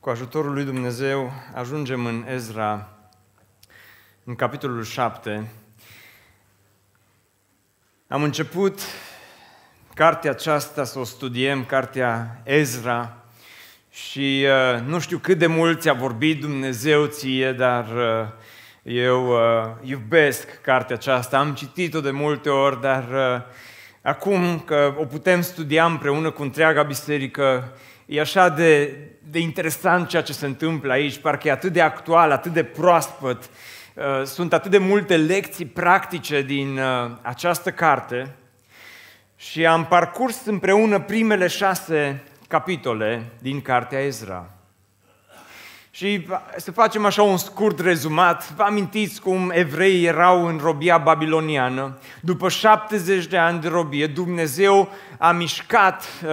Cu ajutorul lui Dumnezeu ajungem în Ezra, în capitolul 7. Am început cartea aceasta să o studiem, cartea Ezra, și uh, nu știu cât de mult ți-a vorbit Dumnezeu ție, dar uh, eu uh, iubesc cartea aceasta, am citit-o de multe ori, dar uh, acum că o putem studia împreună cu întreaga biserică, e așa de, de interesant ceea ce se întâmplă aici, parcă e atât de actual, atât de proaspăt. Uh, sunt atât de multe lecții practice din uh, această carte și am parcurs împreună primele șase capitole din cartea Ezra. Și să facem așa un scurt rezumat. Vă amintiți cum evreii erau în robia babiloniană? După 70 de ani de robie, Dumnezeu a mișcat uh,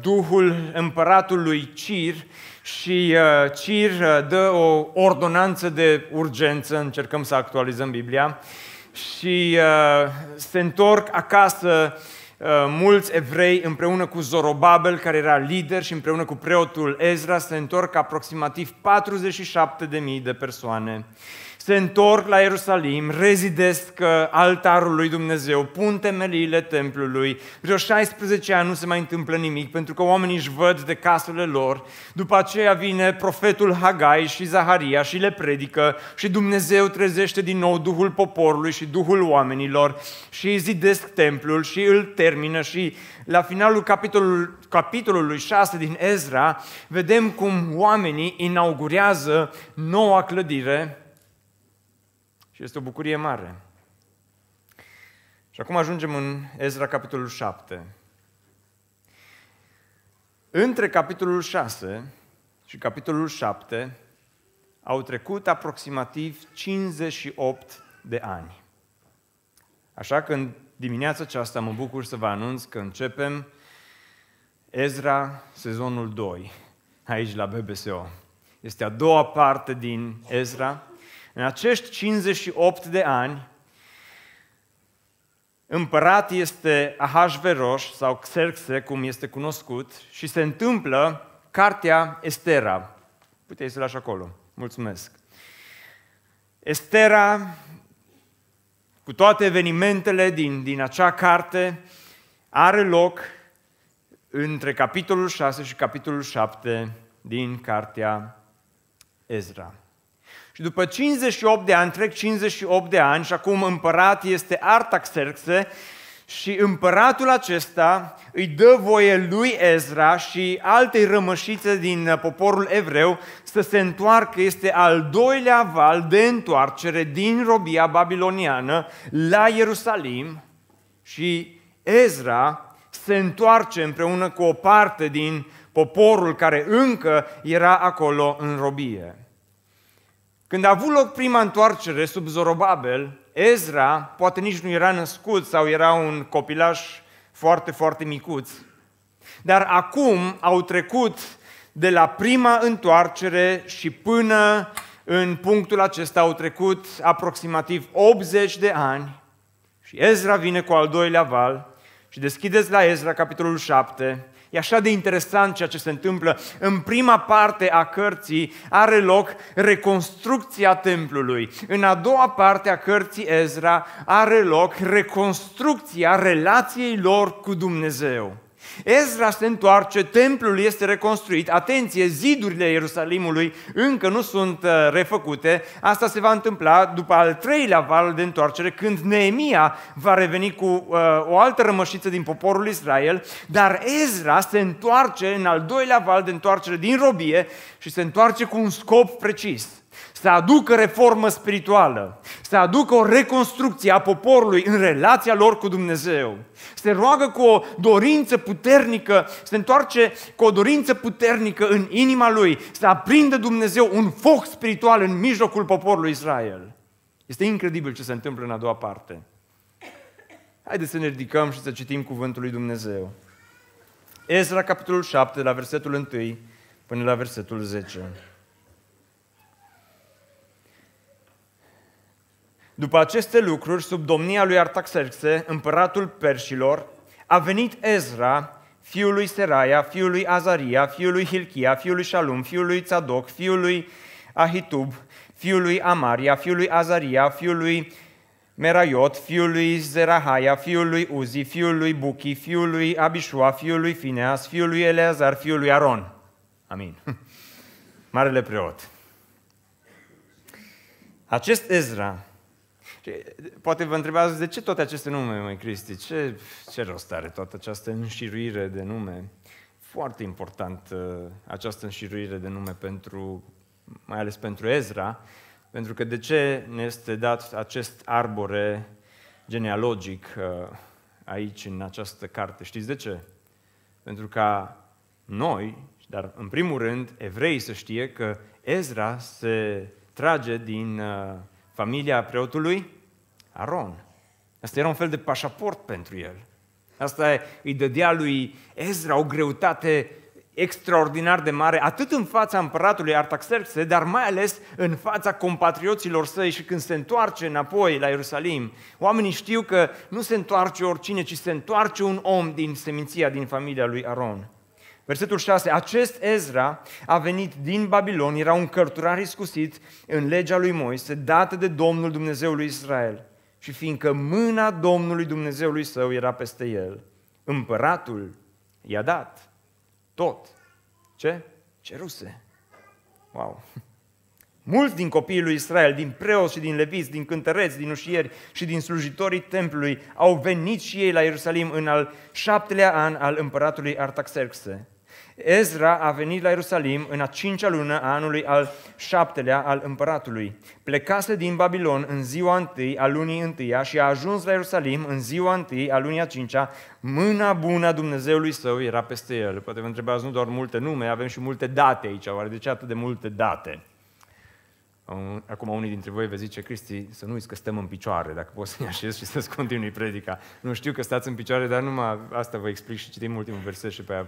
Duhul împăratului Cir și uh, Cir uh, dă o ordonanță de urgență, încercăm să actualizăm Biblia, și uh, se întorc acasă uh, Uh, mulți evrei împreună cu Zorobabel, care era lider, și împreună cu preotul Ezra, se întorc aproximativ 47.000 de persoane se întorc la Ierusalim, rezidesc uh, altarul lui Dumnezeu, pun temeliile templului. Vreo 16 ani nu se mai întâmplă nimic, pentru că oamenii își văd de casele lor. După aceea vine profetul Hagai și Zaharia și le predică și Dumnezeu trezește din nou Duhul poporului și Duhul oamenilor și zidesc templul și îl termină și la finalul capitolul, capitolului 6 din Ezra vedem cum oamenii inaugurează noua clădire și este o bucurie mare. Și acum ajungem în Ezra, capitolul 7. Între capitolul 6 și capitolul 7 au trecut aproximativ 58 de ani. Așa că în dimineața aceasta mă bucur să vă anunț că începem Ezra sezonul 2, aici la BBSO. Este a doua parte din Ezra în acești 58 de ani, împărat este Ahasveros sau Xerxe, cum este cunoscut, și se întâmplă cartea Estera. Puteți să lași acolo. Mulțumesc. Estera, cu toate evenimentele din, din acea carte, are loc între capitolul 6 și capitolul 7 din cartea Ezra. Și după 58 de ani, trec 58 de ani și acum împărat este Artaxerxe și împăratul acesta îi dă voie lui Ezra și altei rămășițe din poporul evreu să se întoarcă. Este al doilea val de întoarcere din robia babiloniană la Ierusalim și Ezra se întoarce împreună cu o parte din poporul care încă era acolo în robie. Când a avut loc prima întoarcere sub Zorobabel, Ezra poate nici nu era născut sau era un copilaș foarte, foarte micuț. Dar acum au trecut de la prima întoarcere și până în punctul acesta au trecut aproximativ 80 de ani și Ezra vine cu al doilea val și deschideți la Ezra capitolul 7 E așa de interesant ceea ce se întâmplă. În prima parte a cărții are loc reconstrucția templului. În a doua parte a cărții Ezra are loc reconstrucția relației lor cu Dumnezeu. Ezra se întoarce, templul este reconstruit, atenție, zidurile Ierusalimului încă nu sunt uh, refăcute, asta se va întâmpla după al treilea val de întoarcere, când Neemia va reveni cu uh, o altă rămășiță din poporul Israel, dar Ezra se întoarce în al doilea val de întoarcere din robie și se întoarce cu un scop precis să aducă reformă spirituală, să aducă o reconstrucție a poporului în relația lor cu Dumnezeu. Se roagă cu o dorință puternică, se întoarce cu o dorință puternică în inima lui, să aprindă Dumnezeu un foc spiritual în mijlocul poporului Israel. Este incredibil ce se întâmplă în a doua parte. Haideți să ne ridicăm și să citim cuvântul lui Dumnezeu. Ezra, capitolul 7, la versetul 1 până la versetul 10. După aceste lucruri, sub domnia lui Artaxerxe, împăratul perșilor, a venit Ezra, fiul lui Seraia, fiul lui Azaria, fiul lui Hilchia, fiul lui Shalum, fiul lui Tzadok, fiul lui Ahitub, fiul lui Amaria, fiul lui Azaria, fiul lui Meraiot, fiul lui Zerahaya, fiul lui Uzi, fiul lui Buchi, fiul lui Abishua, fiul lui Fineas, fiul lui Eleazar, fiul lui Aron. Amin. Marele preot. Acest Ezra, poate vă întrebați de ce toate aceste nume, mai Cristi? Ce, ce rost are toată această înșiruire de nume? Foarte important uh, această înșiruire de nume pentru, mai ales pentru Ezra, pentru că de ce ne este dat acest arbore genealogic uh, aici, în această carte? Știți de ce? Pentru ca noi, dar în primul rând, evreii să știe că Ezra se trage din uh, familia preotului Aron. Asta era un fel de pașaport pentru el. Asta îi dădea lui Ezra o greutate extraordinar de mare, atât în fața împăratului Artaxerxe, dar mai ales în fața compatrioților săi și când se întoarce înapoi la Ierusalim. Oamenii știu că nu se întoarce oricine, ci se întoarce un om din seminția, din familia lui Aron. Versetul 6. Acest Ezra a venit din Babilon, era un cărturar iscusit în legea lui Moise, dată de Domnul Dumnezeului Israel. Și fiindcă mâna Domnului Dumnezeului său era peste el, împăratul i-a dat tot. Ce? Ceruse. Wow! Mulți din copiii lui Israel, din preoți și din leviți, din cântăreți, din ușieri și din slujitorii templului, au venit și ei la Ierusalim în al șaptelea an al împăratului Artaxerxe. Ezra a venit la Ierusalim în a cincea lună a anului al șaptelea al împăratului. Plecase din Babilon în ziua întâi a lunii întâia și a ajuns la Ierusalim în ziua întâi a lunii a cincea. Mâna bună a Dumnezeului său era peste el. Poate vă întrebați nu doar multe nume, avem și multe date aici. Oare de ce atât de multe date? Acum unii dintre voi vă zice, Cristi, să nu uiți că stăm în picioare, dacă poți să ne așezi și să-ți continui predica. Nu știu că stați în picioare, dar numai asta vă explic și citim ultimul verset și pe aia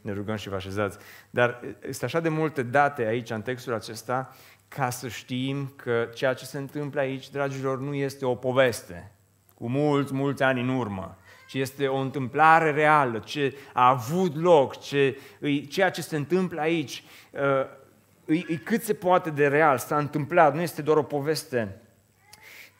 ne rugăm și vă așezați. Dar este așa de multe date aici, în textul acesta, ca să știm că ceea ce se întâmplă aici, dragilor, nu este o poveste cu mulți, mulți ani în urmă, ci este o întâmplare reală, ce a avut loc, ce, ceea ce se întâmplă aici e, e cât se poate de real, s-a întâmplat, nu este doar o poveste.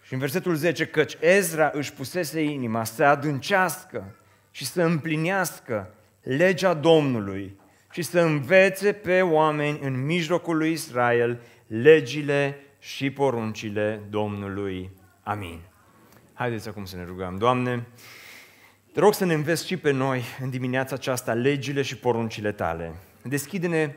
Și în versetul 10, căci Ezra își pusese inima să adâncească și să împlinească legea Domnului și să învețe pe oameni în mijlocul lui Israel legile și poruncile Domnului. Amin. Haideți acum să ne rugăm. Doamne, te rog să ne înveți și pe noi în dimineața aceasta legile și poruncile tale. Deschide-ne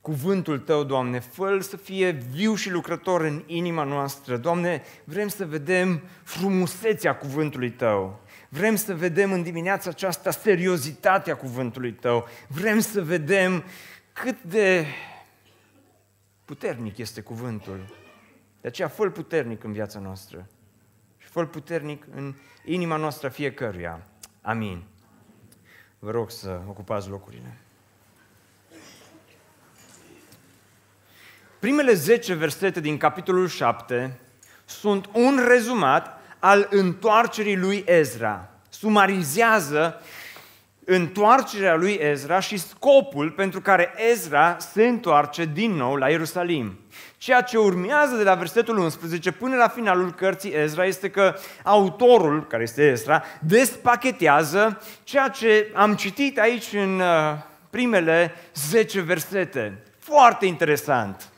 cuvântul Tău, Doamne, fă să fie viu și lucrător în inima noastră. Doamne, vrem să vedem frumusețea cuvântului Tău. Vrem să vedem în dimineața aceasta seriozitatea cuvântului Tău. Vrem să vedem cât de puternic este cuvântul. De aceea fă puternic în viața noastră și fă puternic în inima noastră fiecăruia. Amin. Vă rog să ocupați locurile. Primele 10 versete din capitolul 7 sunt un rezumat al întoarcerii lui Ezra. Sumarizează întoarcerea lui Ezra și scopul pentru care Ezra se întoarce din nou la Ierusalim. Ceea ce urmează de la versetul 11 până la finalul cărții Ezra este că autorul, care este Ezra, despachetează ceea ce am citit aici în uh, primele 10 versete. Foarte interesant.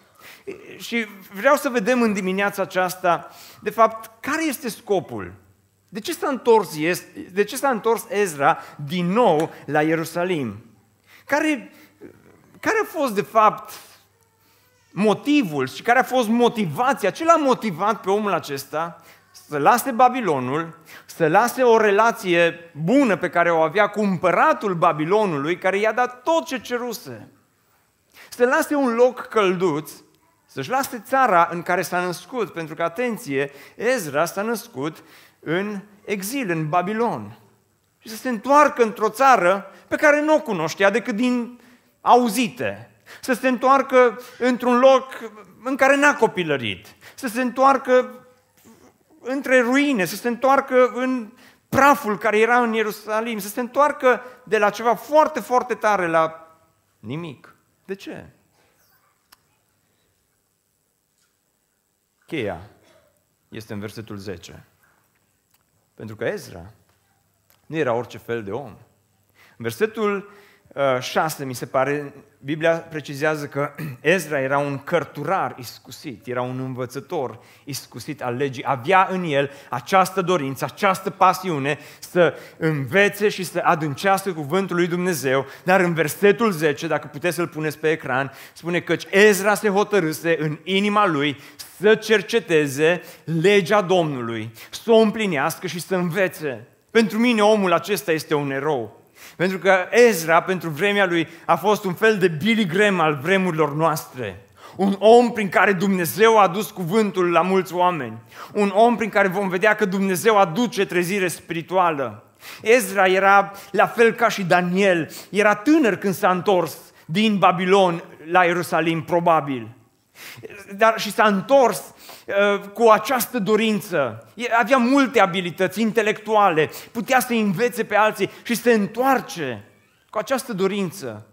Și vreau să vedem în dimineața aceasta, de fapt, care este scopul. De ce s-a întors, de ce s-a întors Ezra din nou la Ierusalim? Care, care a fost, de fapt, motivul și care a fost motivația? Ce l-a motivat pe omul acesta să lase Babilonul, să lase o relație bună pe care o avea cu împăratul Babilonului, care i-a dat tot ce ceruse. Să lase un loc călduț să-și lase țara în care s-a născut, pentru că, atenție, Ezra s-a născut în exil, în Babilon. Și să se întoarcă într-o țară pe care nu o cunoștea decât din auzite. Să se întoarcă într-un loc în care n-a copilărit. Să se întoarcă între ruine, să se întoarcă în praful care era în Ierusalim, să se întoarcă de la ceva foarte, foarte tare la nimic. De ce? Cheia este în versetul 10. Pentru că Ezra nu era orice fel de om. În versetul 6, uh, mi se pare, Biblia precizează că Ezra era un cărturar iscusit, era un învățător iscusit al legii, avea în el această dorință, această pasiune să învețe și să adâncească cuvântul lui Dumnezeu, dar în versetul 10, dacă puteți să-l puneți pe ecran, spune că Ezra se hotărâse în inima lui să cerceteze legea Domnului, să o împlinească și să învețe. Pentru mine omul acesta este un erou. Pentru că Ezra, pentru vremea lui, a fost un fel de Billy Graham al vremurilor noastre. Un om prin care Dumnezeu a adus cuvântul la mulți oameni. Un om prin care vom vedea că Dumnezeu aduce trezire spirituală. Ezra era la fel ca și Daniel. Era tânăr când s-a întors din Babilon la Ierusalim, probabil. Dar și s-a întors uh, cu această dorință. Avea multe abilități intelectuale, putea să învețe pe alții și se întoarce cu această dorință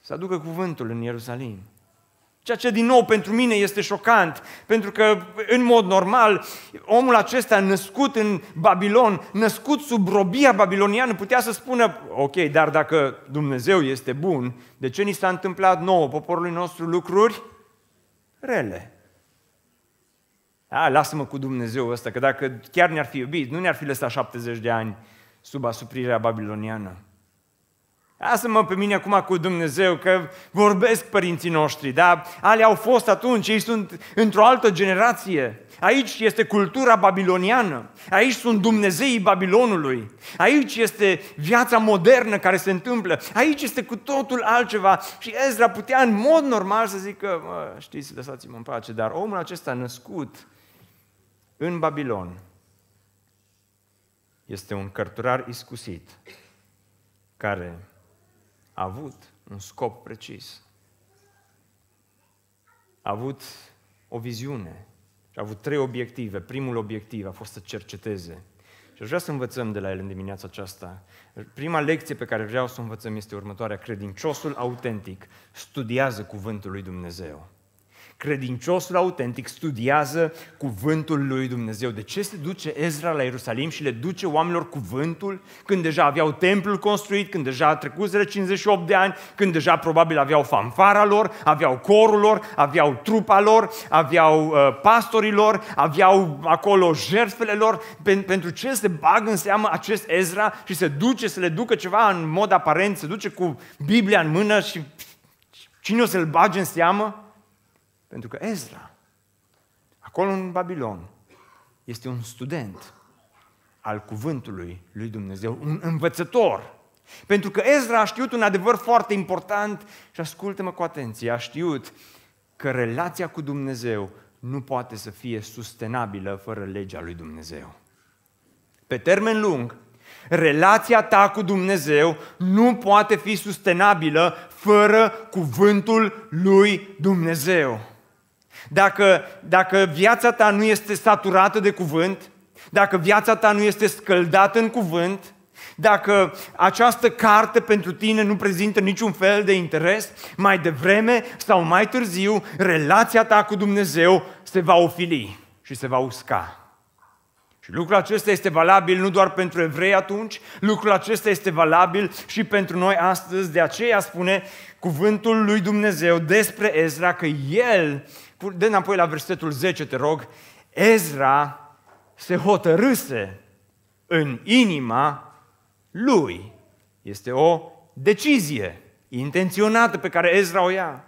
să aducă cuvântul în Ierusalim. Ceea ce din nou pentru mine este șocant, pentru că în mod normal omul acesta născut în Babilon, născut sub robia babiloniană, putea să spună, ok, dar dacă Dumnezeu este bun, de ce ni s-a întâmplat nouă, poporului nostru, lucruri rele. A, lasă-mă cu Dumnezeu ăsta, că dacă chiar ne-ar fi iubit, nu ne-ar fi lăsat 70 de ani sub asuprirea babiloniană. Lasă-mă pe mine acum cu Dumnezeu, că vorbesc părinții noștri, dar alea au fost atunci, ei sunt într-o altă generație. Aici este cultura babiloniană, aici sunt Dumnezeii Babilonului, aici este viața modernă care se întâmplă, aici este cu totul altceva. Și Ezra putea în mod normal să zică, mă, știți, lăsați-mă în pace, dar omul acesta născut în Babilon este un cărturar iscusit care a avut un scop precis. A avut o viziune și a avut trei obiective. Primul obiectiv a fost să cerceteze. Și aș vrea să învățăm de la el în dimineața aceasta. Prima lecție pe care vreau să o învățăm este următoarea. Credinciosul autentic studiază cuvântul lui Dumnezeu credinciosul autentic studiază cuvântul lui Dumnezeu. De ce se duce Ezra la Ierusalim și le duce oamenilor cuvântul când deja aveau templul construit, când deja a trecut 58 de ani, când deja probabil aveau fanfara lor, aveau corul lor, aveau trupa lor, aveau uh, pastorii lor, aveau acolo jertfele lor. Pentru ce se bagă în seamă acest Ezra și se duce să le ducă ceva în mod aparent, se duce cu Biblia în mână și cine o să-l bage în seamă? Pentru că Ezra, acolo în Babilon, este un student al cuvântului lui Dumnezeu, un învățător. Pentru că Ezra a știut un adevăr foarte important și ascultă-mă cu atenție, a știut că relația cu Dumnezeu nu poate să fie sustenabilă fără legea lui Dumnezeu. Pe termen lung, relația ta cu Dumnezeu nu poate fi sustenabilă fără cuvântul lui Dumnezeu. Dacă, dacă viața ta nu este saturată de cuvânt, dacă viața ta nu este scăldată în cuvânt, dacă această carte pentru tine nu prezintă niciun fel de interes, mai devreme sau mai târziu, relația ta cu Dumnezeu se va ofili și se va usca. Și lucrul acesta este valabil nu doar pentru evrei atunci, lucrul acesta este valabil și pentru noi astăzi. De aceea spune cuvântul lui Dumnezeu despre Ezra că el dă înapoi la versetul 10, te rog, Ezra se hotărâse în inima lui. Este o decizie intenționată pe care Ezra o ia.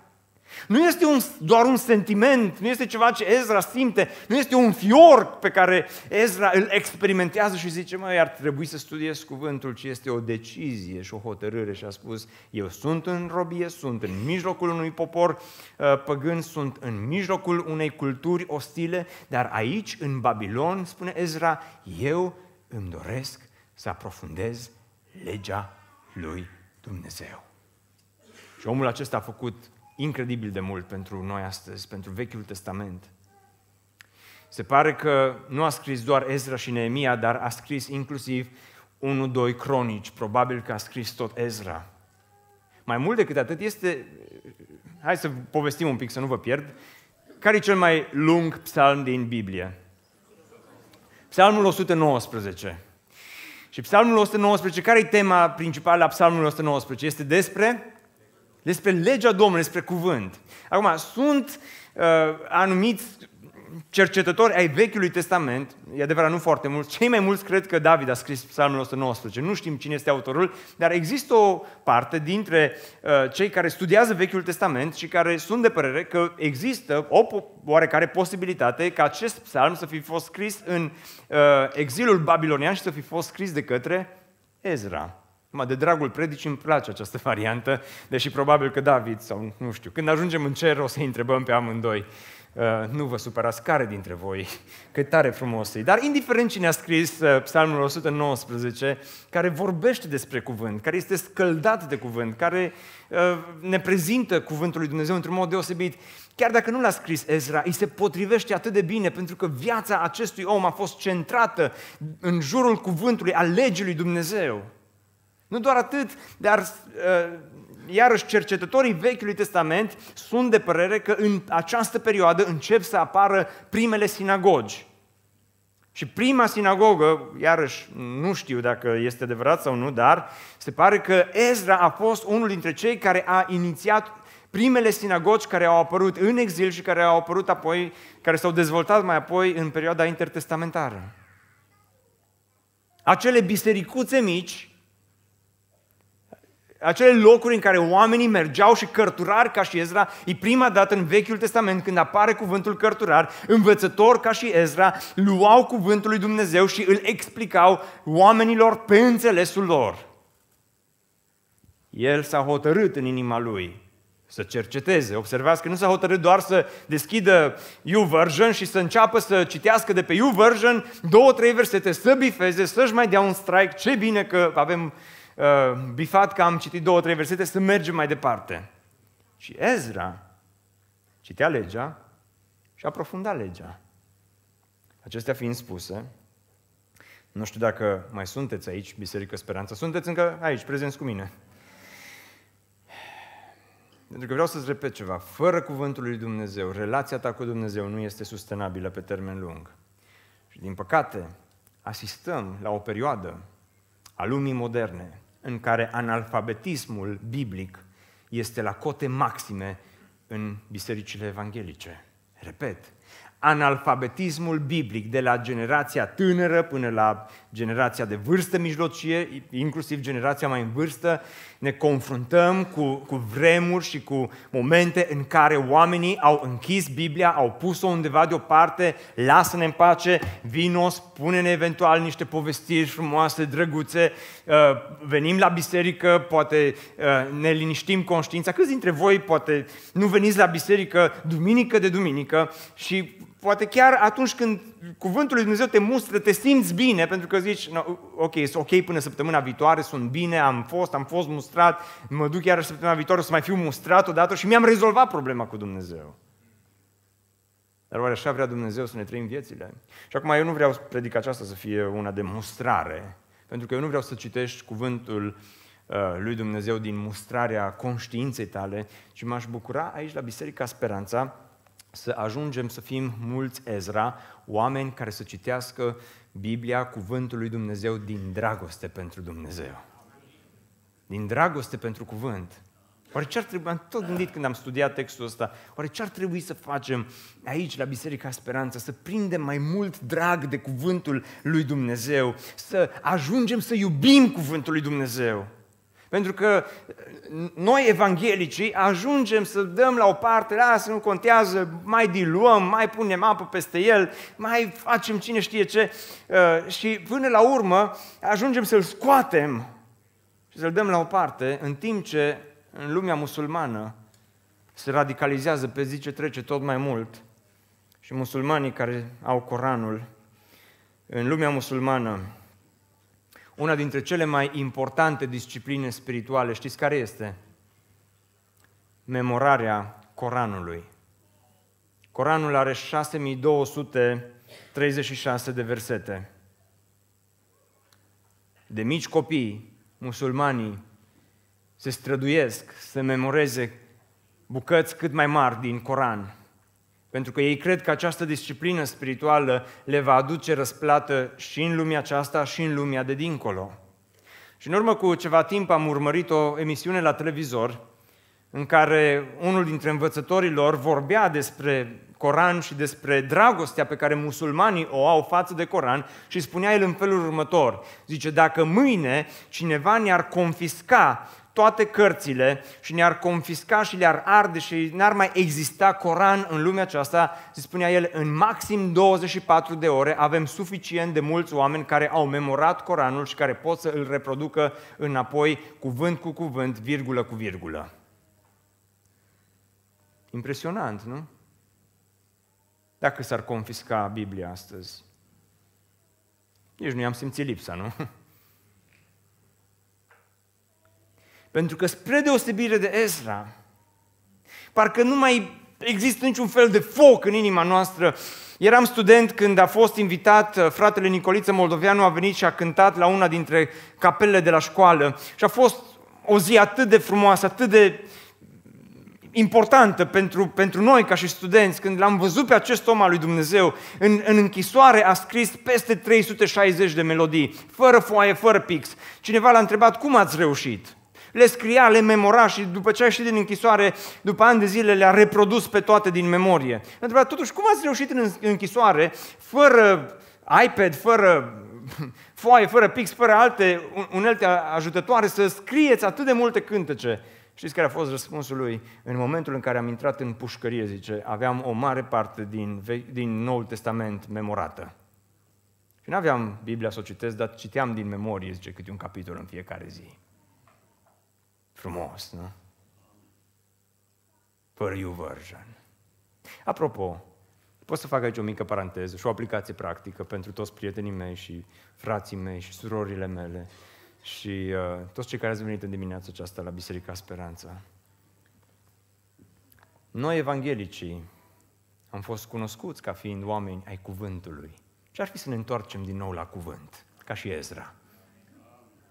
Nu este un, doar un sentiment, nu este ceva ce Ezra simte, nu este un fior pe care Ezra îl experimentează și zice, măi, ar trebui să studiez cuvântul, ci este o decizie și o hotărâre și a spus, eu sunt în robie, sunt în mijlocul unui popor uh, păgân, sunt în mijlocul unei culturi ostile, dar aici, în Babilon, spune Ezra, eu îmi doresc să aprofundez legea lui Dumnezeu. Și omul acesta a făcut incredibil de mult pentru noi astăzi, pentru Vechiul Testament. Se pare că nu a scris doar Ezra și Neemia, dar a scris inclusiv 1-2 cronici. Probabil că a scris tot Ezra. Mai mult decât atât este, hai să povestim un pic să nu vă pierd, care e cel mai lung psalm din Biblie? Psalmul 119. Și Psalmul 119, care e tema principală a Psalmului 119? Este despre, despre legea Domnului, despre cuvânt. Acum, sunt uh, anumiți cercetători ai Vechiului Testament, e adevărat, nu foarte mulți, cei mai mulți cred că David a scris Psalmul 119. Nu știm cine este autorul, dar există o parte dintre uh, cei care studiază Vechiul Testament și care sunt de părere că există o oarecare posibilitate ca acest psalm să fi fost scris în uh, exilul babilonian și să fi fost scris de către Ezra. Mă, de dragul predicii îmi place această variantă, deși probabil că David, sau nu știu, când ajungem în cer o să-i întrebăm pe amândoi. Uh, nu vă supărați care dintre voi, cât tare frumos e. Dar indiferent cine a scris uh, Psalmul 119, care vorbește despre cuvânt, care este scăldat de cuvânt, care uh, ne prezintă cuvântul lui Dumnezeu într-un mod deosebit, chiar dacă nu l-a scris Ezra, îi se potrivește atât de bine, pentru că viața acestui om a fost centrată în jurul cuvântului, a legii lui Dumnezeu. Nu doar atât, dar uh, iarăși cercetătorii Vechiului Testament sunt de părere că în această perioadă încep să apară primele sinagogi. Și prima sinagogă, iarăși nu știu dacă este adevărat sau nu, dar se pare că Ezra a fost unul dintre cei care a inițiat primele sinagogi care au apărut în exil și care au apărut apoi, care s-au dezvoltat mai apoi în perioada intertestamentară. Acele bisericuțe mici acele locuri în care oamenii mergeau și cărturari ca și Ezra, e prima dată în Vechiul Testament când apare cuvântul cărturar, învățător ca și Ezra, luau cuvântul lui Dumnezeu și îl explicau oamenilor pe înțelesul lor. El s-a hotărât în inima lui să cerceteze. Observați că nu s-a hotărât doar să deschidă YouVersion și să înceapă să citească de pe YouVersion două, trei versete, să bifeze, să-și mai dea un strike. Ce bine că avem uh, bifat că am citit două, trei versete, să mergem mai departe. Și Ezra citea legea și aprofunda legea. Acestea fiind spuse, nu știu dacă mai sunteți aici, Biserică Speranță, sunteți încă aici, prezenți cu mine. Pentru că vreau să-ți repet ceva. Fără cuvântul lui Dumnezeu, relația ta cu Dumnezeu nu este sustenabilă pe termen lung. Și din păcate, asistăm la o perioadă a lumii moderne în care analfabetismul biblic este la cote maxime în bisericile evanghelice. Repet, analfabetismul biblic de la generația tânără până la generația de vârstă mijlocie, inclusiv generația mai în vârstă, ne confruntăm cu, cu vremuri și cu momente în care oamenii au închis Biblia, au pus-o undeva deoparte, lasă-ne în pace, vino, spune-ne eventual niște povestiri frumoase, drăguțe, uh, venim la biserică, poate uh, ne liniștim conștiința. Câți dintre voi poate nu veniți la biserică duminică de duminică și poate chiar atunci când cuvântul lui Dumnezeu te mustră, te simți bine, pentru că zici, no, ok, e ok până săptămâna viitoare, sunt bine, am fost, am fost mustrat, mă duc iar săptămâna viitoare să mai fiu mustrat odată și mi-am rezolvat problema cu Dumnezeu. Dar oare așa vrea Dumnezeu să ne trăim viețile? Și acum eu nu vreau predica aceasta să fie una de mustrare, pentru că eu nu vreau să citești cuvântul uh, lui Dumnezeu din mustrarea conștiinței tale, ci m-aș bucura aici la Biserica Speranța să ajungem să fim mulți Ezra, oameni care să citească Biblia, cuvântul lui Dumnezeu din dragoste pentru Dumnezeu. Din dragoste pentru cuvânt. Oare ce ar trebui, am tot gândit când am studiat textul ăsta, oare ce ar trebui să facem aici, la Biserica Speranță, să prindem mai mult drag de cuvântul lui Dumnezeu, să ajungem să iubim cuvântul lui Dumnezeu? Pentru că noi, evanghelicii, ajungem să dăm la o parte, lasă, nu contează, mai diluăm, mai punem apă peste el, mai facem cine știe ce. Uh, și până la urmă ajungem să-l scoatem și să-l dăm la o parte, în timp ce în lumea musulmană se radicalizează pe zi ce trece tot mai mult și musulmanii care au Coranul, în lumea musulmană una dintre cele mai importante discipline spirituale, știți care este? Memorarea Coranului. Coranul are 6200 36 de versete. De mici copii, musulmanii se străduiesc să memoreze bucăți cât mai mari din Coran, pentru că ei cred că această disciplină spirituală le va aduce răsplată și în lumea aceasta și în lumea de dincolo. Și în urmă cu ceva timp am urmărit o emisiune la televizor în care unul dintre învățătorii lor vorbea despre Coran și despre dragostea pe care musulmanii o au față de Coran și spunea el în felul următor. Zice, dacă mâine cineva ne-ar confisca toate cărțile și ne-ar confisca și le-ar arde și n-ar mai exista Coran în lumea aceasta, se spunea el, în maxim 24 de ore avem suficient de mulți oameni care au memorat Coranul și care pot să îl reproducă înapoi cuvânt cu cuvânt, virgulă cu virgulă. Impresionant, nu? Dacă s-ar confisca Biblia astăzi. Nici nu i-am simțit lipsa, nu? Pentru că spre deosebire de Ezra, parcă nu mai există niciun fel de foc în inima noastră. Eram student când a fost invitat uh, fratele Nicoliță Moldoveanu, a venit și a cântat la una dintre capelele de la școală și a fost o zi atât de frumoasă, atât de importantă pentru, pentru noi ca și studenți, când l-am văzut pe acest om al lui Dumnezeu, în, în închisoare a scris peste 360 de melodii, fără foaie, fără pix. Cineva l-a întrebat, cum ați reușit? Le scria, le memora și după ce a ieșit din închisoare, după ani de zile le-a reprodus pe toate din memorie. A întrebat, totuși, cum ați reușit în închisoare, fără iPad, fără foaie, fără pix, fără alte unelte ajutătoare, să scrieți atât de multe cântece? Știți care a fost răspunsul lui? În momentul în care am intrat în pușcărie, zice, aveam o mare parte din, din Noul Testament memorată. Și nu aveam Biblia să o citesc, dar citeam din memorie, zice, câte un capitol în fiecare zi. Frumos, nu? For you version. Apropo, pot să fac aici o mică paranteză și o aplicație practică pentru toți prietenii mei și frații mei și surorile mele și uh, toți cei care ați venit în dimineața aceasta la Biserica Speranța. Noi, evanghelicii, am fost cunoscuți ca fiind oameni ai cuvântului. Ce ar fi să ne întoarcem din nou la cuvânt, ca și Ezra?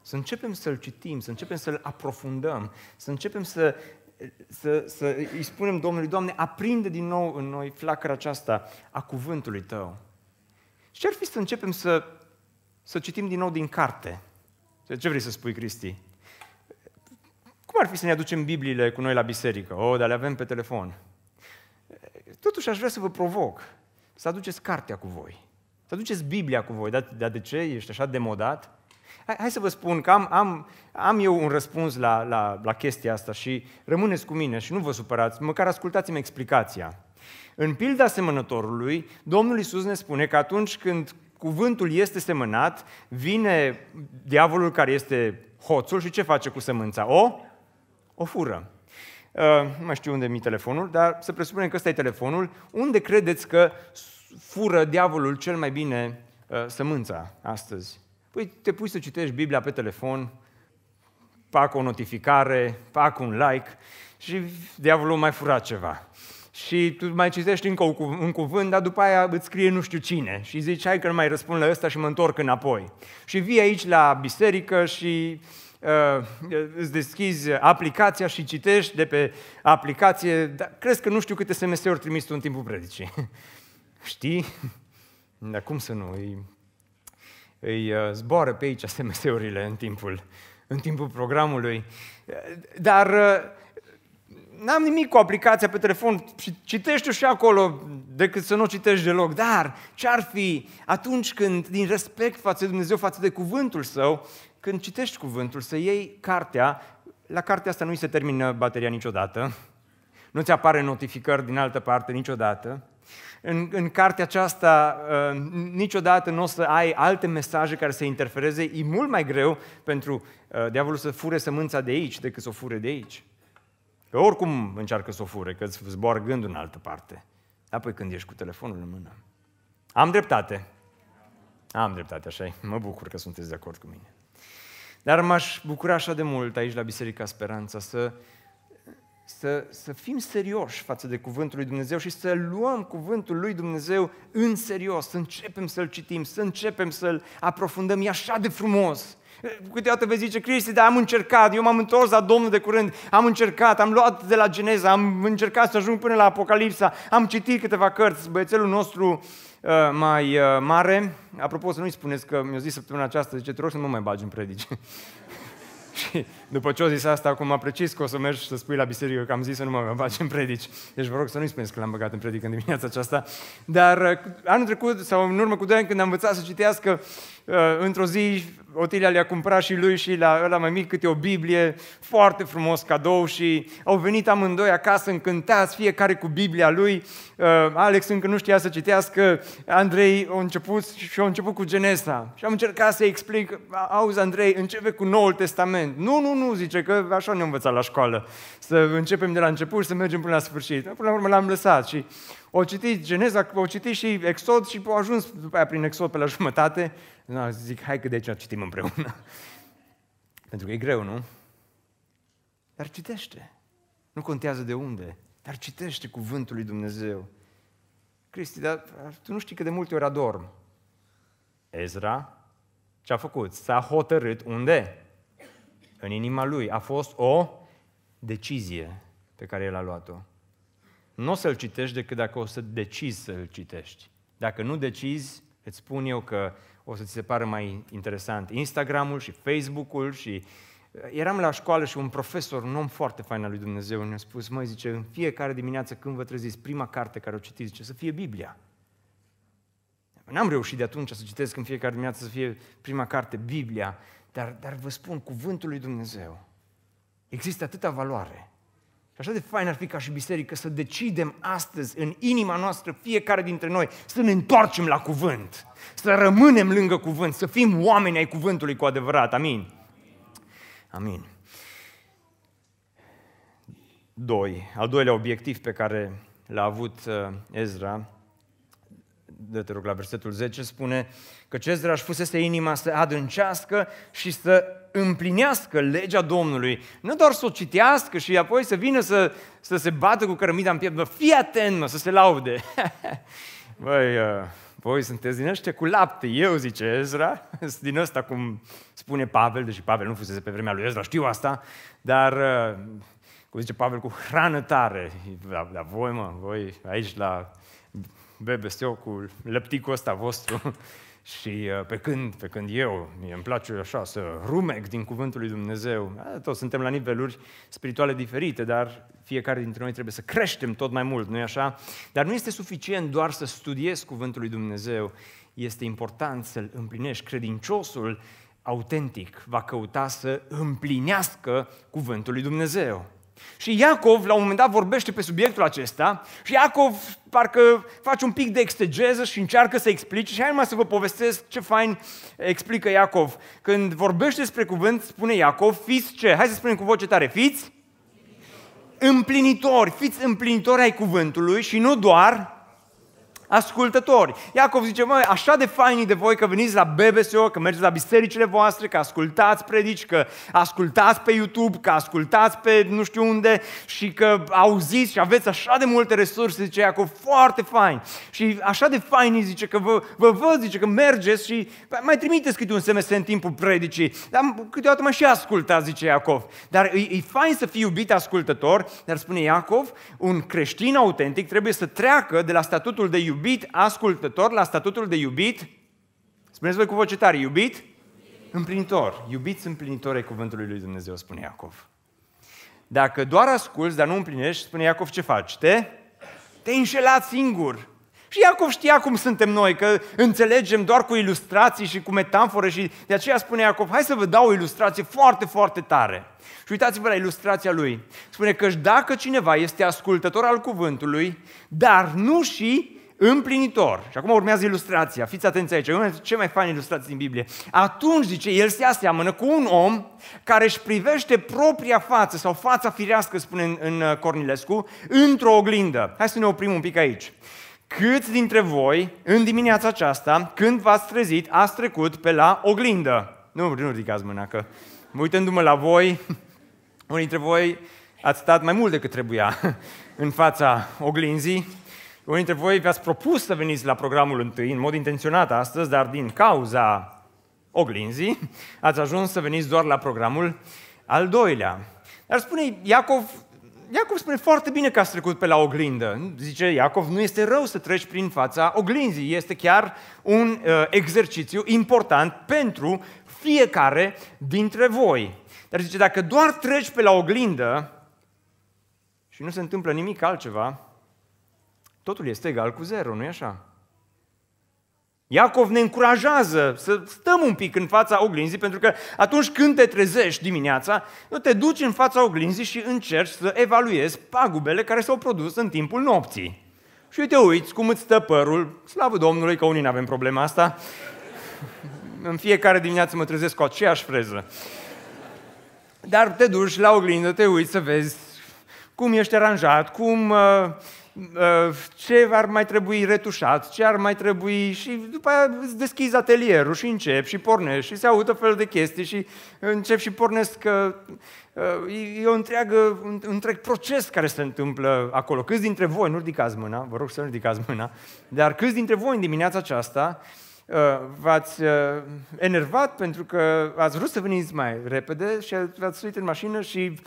Să începem să-l citim, să începem să-l aprofundăm, să începem să, să, să îi spunem Domnului, Doamne, aprinde din nou în noi flacăra aceasta a cuvântului Tău. Și ce ar fi să începem să, să citim din nou din carte, ce vrei să spui, Cristi? Cum ar fi să ne aducem Bibliile cu noi la biserică? O, dar le avem pe telefon. Totuși aș vrea să vă provoc să aduceți cartea cu voi. Să aduceți Biblia cu voi. Dar, dar de ce? Ești așa demodat? Hai, hai să vă spun că am, am, am eu un răspuns la, la, la chestia asta și rămâneți cu mine și nu vă supărați, măcar ascultați-mi explicația. În pilda semănătorului, Domnul Iisus ne spune că atunci când cuvântul este semănat, vine diavolul care este hoțul și ce face cu sămânța? O? O fură. Uh, nu mai știu unde mi telefonul, dar să presupunem că ăsta e telefonul. Unde credeți că fură diavolul cel mai bine uh, sămânța astăzi? Păi te pui să citești Biblia pe telefon, fac o notificare, fac un like și diavolul mai fura ceva și tu mai citești încă un cuvânt, dar după aia îți scrie nu știu cine și zici, hai că nu mai răspund la ăsta și mă întorc înapoi. Și vii aici la biserică și uh, îți deschizi aplicația și citești de pe aplicație, dar crezi că nu știu câte SMS-uri trimis tu în timpul predicii. Știi? Dar cum să nu? Îi, îi uh, zboară pe aici SMS-urile în timpul, în timpul programului. Dar uh, n-am nimic cu aplicația pe telefon și citești și acolo decât să nu citești deloc. Dar ce-ar fi atunci când, din respect față de Dumnezeu, față de cuvântul său, când citești cuvântul, să iei cartea, la cartea asta nu-i se termină bateria niciodată, nu ți apare notificări din altă parte niciodată, în, în cartea aceasta uh, niciodată nu o să ai alte mesaje care să interfereze, e mult mai greu pentru uh, diavolul să fure sămânța de aici decât să o fure de aici. Că oricum încearcă să o fure, că îți zboară gândul în altă parte. Apoi când ești cu telefonul în mână. Am dreptate. Am dreptate, așa Mă bucur că sunteți de acord cu mine. Dar m-aș bucura așa de mult aici la Biserica Speranța să, să, să fim serioși față de Cuvântul lui Dumnezeu și să luăm Cuvântul lui Dumnezeu în serios, să începem să-l citim, să începem să-l aprofundăm. E așa de frumos. Câteodată vei zice, Cristi, dar am încercat, eu m-am întors la Domnul de curând, am încercat, am luat de la Geneza, am încercat să ajung până la Apocalipsa, am citit câteva cărți, băiețelul nostru uh, mai uh, mare, apropo să nu-i spuneți că mi-a zis săptămâna aceasta, zice, te rog să nu mă mai bagi în predici. Și după ce o zis asta, acum am precis că o să mergi să spui la biserică că am zis să nu mă faci în predici. Deci vă rog să nu-i spuneți că l-am băgat în predică în dimineața aceasta. Dar uh, anul trecut, sau în urmă cu doi ani, când am învățat să citească, uh, într-o zi Otilia le-a cumpărat și lui și la ăla mai mic câte o Biblie, foarte frumos cadou și au venit amândoi acasă încântați, fiecare cu Biblia lui. Uh, Alex încă nu știa să citească, Andrei a început și a început cu Genesa. Și am încercat să explic, auzi Andrei, începe cu Noul Testament. Nu, nu, nu, zice, că așa ne-a învățat la școală. Să începem de la început și să mergem până la sfârșit. Până la urmă l-am lăsat și o citit Geneza, o citit și Exod și a ajuns după aia prin Exod pe la jumătate. No, zic, hai că de aici citim împreună. Pentru că e greu, nu? Dar citește. Nu contează de unde, dar citește cuvântul lui Dumnezeu. Cristi, dar tu nu știi cât de multe ori adorm. Ezra ce a făcut? S-a hotărât unde? În inima lui. A fost o decizie pe care el a luat-o. Nu o să-l citești decât dacă o să decizi să-l citești. Dacă nu decizi, îți spun eu că o să ți se pară mai interesant Instagramul și Facebook-ul și uh, eram la școală și un profesor, un om foarte fain al lui Dumnezeu, ne-a spus, măi, zice, în fiecare dimineață când vă treziți, prima carte care o citiți, zice, să fie Biblia. N-am reușit de atunci să citesc în fiecare dimineață să fie prima carte Biblia, dar, dar vă spun, cuvântul lui Dumnezeu. Există atâta valoare. Și așa de fain ar fi ca și biserică să decidem astăzi în inima noastră, fiecare dintre noi, să ne întoarcem la cuvânt, să rămânem lângă cuvânt, să fim oameni ai cuvântului cu adevărat. Amin. Amin. Doi. Al doilea obiectiv pe care l-a avut uh, Ezra de te rog la versetul 10, spune că Cezraș își fusese inima să adâncească și să împlinească legea Domnului. Nu doar să o citească și apoi să vină să, să se bată cu cărămida în piept. Bă, fii atent, mă, să se laude. Băi, uh, voi sunteți din ăștia cu lapte. Eu, zice Ezra, din ăsta cum spune Pavel, deși Pavel nu fusese pe vremea lui Ezra, știu asta, dar uh, cum zice Pavel, cu hrană tare. La, la voi, mă, voi aici la bebesteu cu lăpticul ăsta vostru și uh, pe când, pe când eu, mie îmi place așa să rumec din cuvântul lui Dumnezeu, toți suntem la niveluri spirituale diferite, dar fiecare dintre noi trebuie să creștem tot mai mult, nu-i așa? Dar nu este suficient doar să studiezi cuvântul lui Dumnezeu, este important să-l împlinești. Credinciosul autentic va căuta să împlinească cuvântul lui Dumnezeu. Și Iacov, la un moment dat, vorbește pe subiectul acesta și Iacov parcă face un pic de extegeză și încearcă să explice și hai numai să vă povestesc ce fain explică Iacov. Când vorbește despre cuvânt, spune Iacov, fiți ce? Hai să spunem cu voce tare, fiți împlinitori, fiți împlinitori ai cuvântului și nu doar ascultători. Iacov zice, măi, așa de faini de voi că veniți la BBSO, că mergeți la bisericile voastre, că ascultați predici, că ascultați pe YouTube, că ascultați pe nu știu unde și că auziți și aveți așa de multe resurse, zice Iacov, foarte fain. Și așa de faini zice că vă, vă văd, zice că mergeți și mai trimiteți câte un SMS în timpul predicii, dar câteodată mai și ascultați, zice Iacov. Dar e, e fain să fii iubit ascultător, dar spune Iacov, un creștin autentic trebuie să treacă de la statutul de iubit iubit ascultător la statutul de iubit, spuneți voi cu voce tare, iubit împlinitor. Iubiți împlinitor ai cuvântului lui Dumnezeu, spune Iacov. Dacă doar asculți, dar nu împlinești, spune Iacov, ce faci? Te? Te înșelați singur. Și Iacov știa cum suntem noi, că înțelegem doar cu ilustrații și cu metafore și de aceea spune Iacov, hai să vă dau o ilustrație foarte, foarte tare. Și uitați-vă la ilustrația lui. Spune că dacă cineva este ascultător al cuvântului, dar nu și împlinitor. Și acum urmează ilustrația. Fiți atenți aici, una ce mai fain ilustrații din Biblie. Atunci, zice, el se aseamănă cu un om care își privește propria față sau fața firească, spune în, în uh, Cornilescu, într-o oglindă. Hai să ne oprim un pic aici. Câți dintre voi, în dimineața aceasta, când v-ați trezit, ați trecut pe la oglindă? Nu, nu ridicați mâna, că uitându-mă la voi, unii dintre voi ați stat mai mult decât trebuia în fața oglinzii. Unii dintre voi v-ați propus să veniți la programul întâi, în mod intenționat astăzi, dar din cauza oglinzii, ați ajuns să veniți doar la programul al doilea. Dar spune Iacov, Iacov spune foarte bine că ați trecut pe la oglindă. Zice Iacov, nu este rău să treci prin fața oglinzii, este chiar un uh, exercițiu important pentru fiecare dintre voi. Dar zice, dacă doar treci pe la oglindă și nu se întâmplă nimic altceva, totul este egal cu zero, nu-i așa? Iacov ne încurajează să stăm un pic în fața oglinzii, pentru că atunci când te trezești dimineața, nu te duci în fața oglinzii și încerci să evaluezi pagubele care s-au produs în timpul nopții. Și te uiți cum îți stă părul, slavă Domnului că unii nu avem problema asta, în fiecare dimineață mă trezesc cu aceeași freză. Dar te duci la oglindă, te uiți să vezi cum ești aranjat, cum, uh, uh, ce ar mai trebui retușat, ce ar mai trebui și după aia îți deschizi atelierul și începi și pornești și se audă fel de chestii și încep și pornesc că uh, e o întreagă, un întreg proces care se întâmplă acolo. Câți dintre voi, nu ridicați mâna, vă rog să nu ridicați mâna, dar câți dintre voi în dimineața aceasta v-ați enervat pentru că ați vrut să veniți mai repede și v-ați suit în mașină și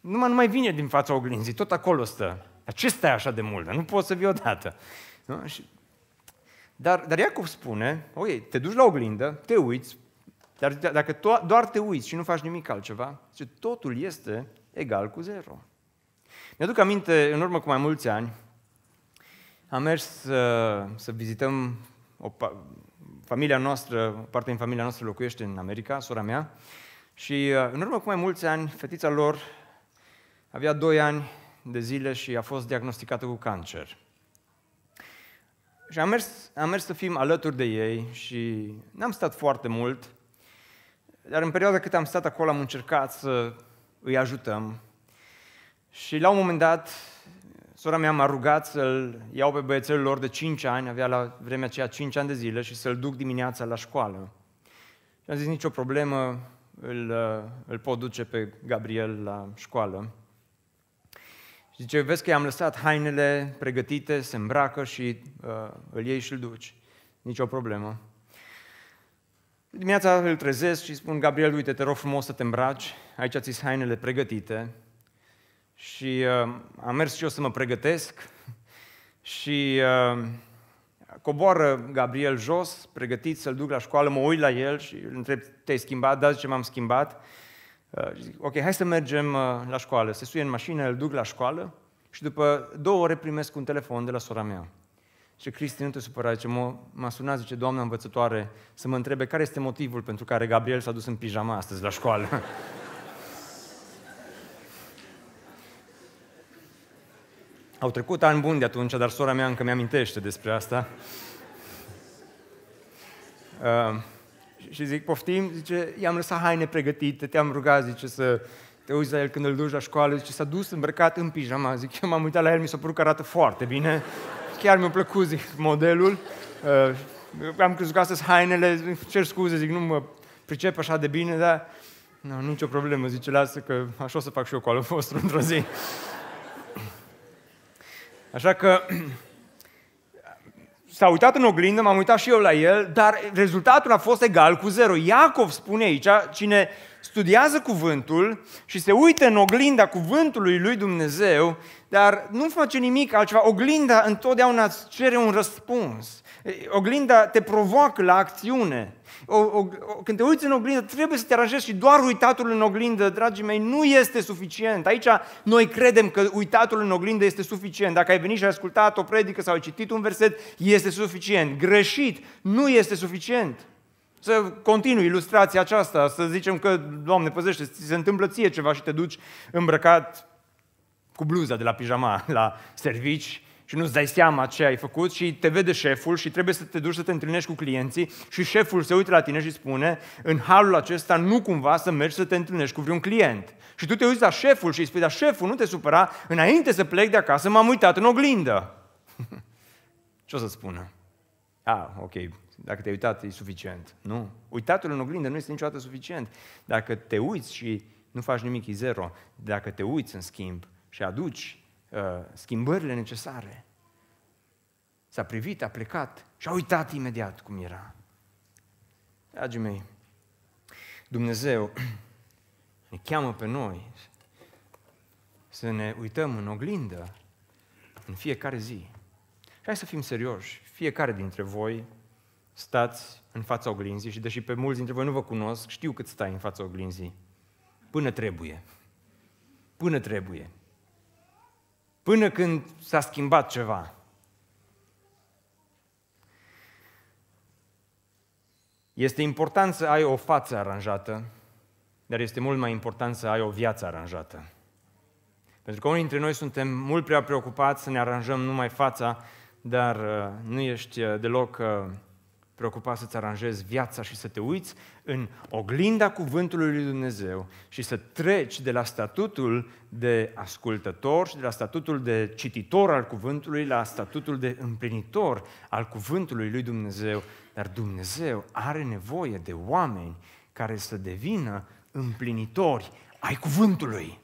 numai nu mai vine din fața oglinzii, tot acolo stă. Dar ce stai așa de mult? Nu poți să vii odată. Nu? Și... Dar, dar Iacov spune, ok, te duci la oglindă, te uiți, dar dacă to- doar te uiți și nu faci nimic altceva, zice, totul este egal cu zero. Mi-aduc aminte, în urmă cu mai mulți ani, am mers să, să vizităm o, familia noastră, parte din familia noastră locuiește în America, sora mea, și uh, în urmă cu mai mulți ani, fetița lor avea 2 ani de zile și a fost diagnosticată cu cancer. Și am mers, am mers să fim alături de ei și n-am stat foarte mult, dar în perioada cât am stat acolo am încercat să îi ajutăm. Și la un moment dat, sora mea m-a rugat să-l iau pe băiețelul lor de 5 ani, avea la vremea aceea 5 ani de zile, și să-l duc dimineața la școală. Și am zis, nicio problemă, îl, îl pot duce pe Gabriel la școală. Și zice, vezi că i-am lăsat hainele pregătite, se îmbracă și uh, îl iei și îl duci. Nici o problemă. Dimineața îl trezesc și spun, Gabriel, uite, te rog frumos să te îmbraci, aici ți hainele pregătite. Și uh, am mers și eu să mă pregătesc și uh, coboară Gabriel jos, pregătit să-l duc la școală, mă uit la el și îl întreb, te-ai schimbat? Da, ce m-am schimbat. Uh, zic, ok, hai să mergem uh, la școală. Se suie în mașină, îl duc la școală și după două ore primesc un telefon de la sora mea. Și Cristi, nu te supăra, zice, m-a sunat, zice, doamna învățătoare, să mă întrebe care este motivul pentru care Gabriel s-a dus în pijama astăzi la școală. Au trecut ani buni de atunci, dar sora mea încă mi-amintește despre asta. Uh, și zic, poftim, zice, i-am lăsat haine pregătite, te-am rugat, zice, să te uiți la el când îl duci la școală, zice, s-a dus îmbrăcat în pijama, zic, eu m-am uitat la el, mi s-a părut că arată foarte bine, chiar mi-a plăcut, zic, modelul, uh, am crezut că astăzi hainele, cer scuze, zic, nu mă pricep așa de bine, dar nu, nicio problemă, zice, lasă că așa o să fac și eu cu alul vostru într-o zi. Așa că s-a uitat în oglindă, m-am uitat și eu la el, dar rezultatul a fost egal cu zero. Iacov spune aici, cine studiază cuvântul și se uită în oglinda cuvântului lui Dumnezeu, dar nu face nimic altceva, oglinda întotdeauna îți cere un răspuns. Oglinda te provoacă la acțiune. O, o, când te uiți în oglindă, trebuie să te aranjezi și doar uitatul în oglindă, dragii mei, nu este suficient. Aici noi credem că uitatul în oglindă este suficient. Dacă ai venit și ai ascultat o predică sau ai citit un verset, este suficient. Greșit, nu este suficient. Să continui ilustrația aceasta, să zicem că, Doamne, păzește, ți se întâmplă ție ceva și te duci îmbrăcat cu bluza de la pijama la servici și nu-ți dai seama ce ai făcut și te vede șeful și trebuie să te duci să te întâlnești cu clienții și șeful se uită la tine și spune în halul acesta nu cumva să mergi să te întâlnești cu vreun client. Și tu te uiți la șeful și îi spui, dar șeful, nu te supăra, înainte să plec de acasă m-am uitat în oglindă. ce o să spună? Ah, ok, dacă te-ai uitat e suficient. Nu. Uitatul în oglindă nu este niciodată suficient. Dacă te uiți și Nu faci nimic, e zero. Dacă te uiți în schimb și aduci uh, schimbările necesare. S-a privit, a plecat și a uitat imediat cum era. Dragii mei, Dumnezeu ne cheamă pe noi să ne uităm în oglindă în fiecare zi. Și hai să fim serioși. Fiecare dintre voi stați în fața oglinzii și deși pe mulți dintre voi nu vă cunosc, știu cât stai în fața oglinzii. Până trebuie. Până trebuie. Până când s-a schimbat ceva. Este important să ai o față aranjată, dar este mult mai important să ai o viață aranjată. Pentru că unii dintre noi suntem mult prea preocupați să ne aranjăm numai fața, dar uh, nu ești uh, deloc uh, preocupat să-ți aranjezi viața și să te uiți în oglinda cuvântului lui Dumnezeu și să treci de la statutul de ascultător și de la statutul de cititor al cuvântului la statutul de împlinitor al cuvântului lui Dumnezeu. Dar Dumnezeu are nevoie de oameni care să devină împlinitori ai cuvântului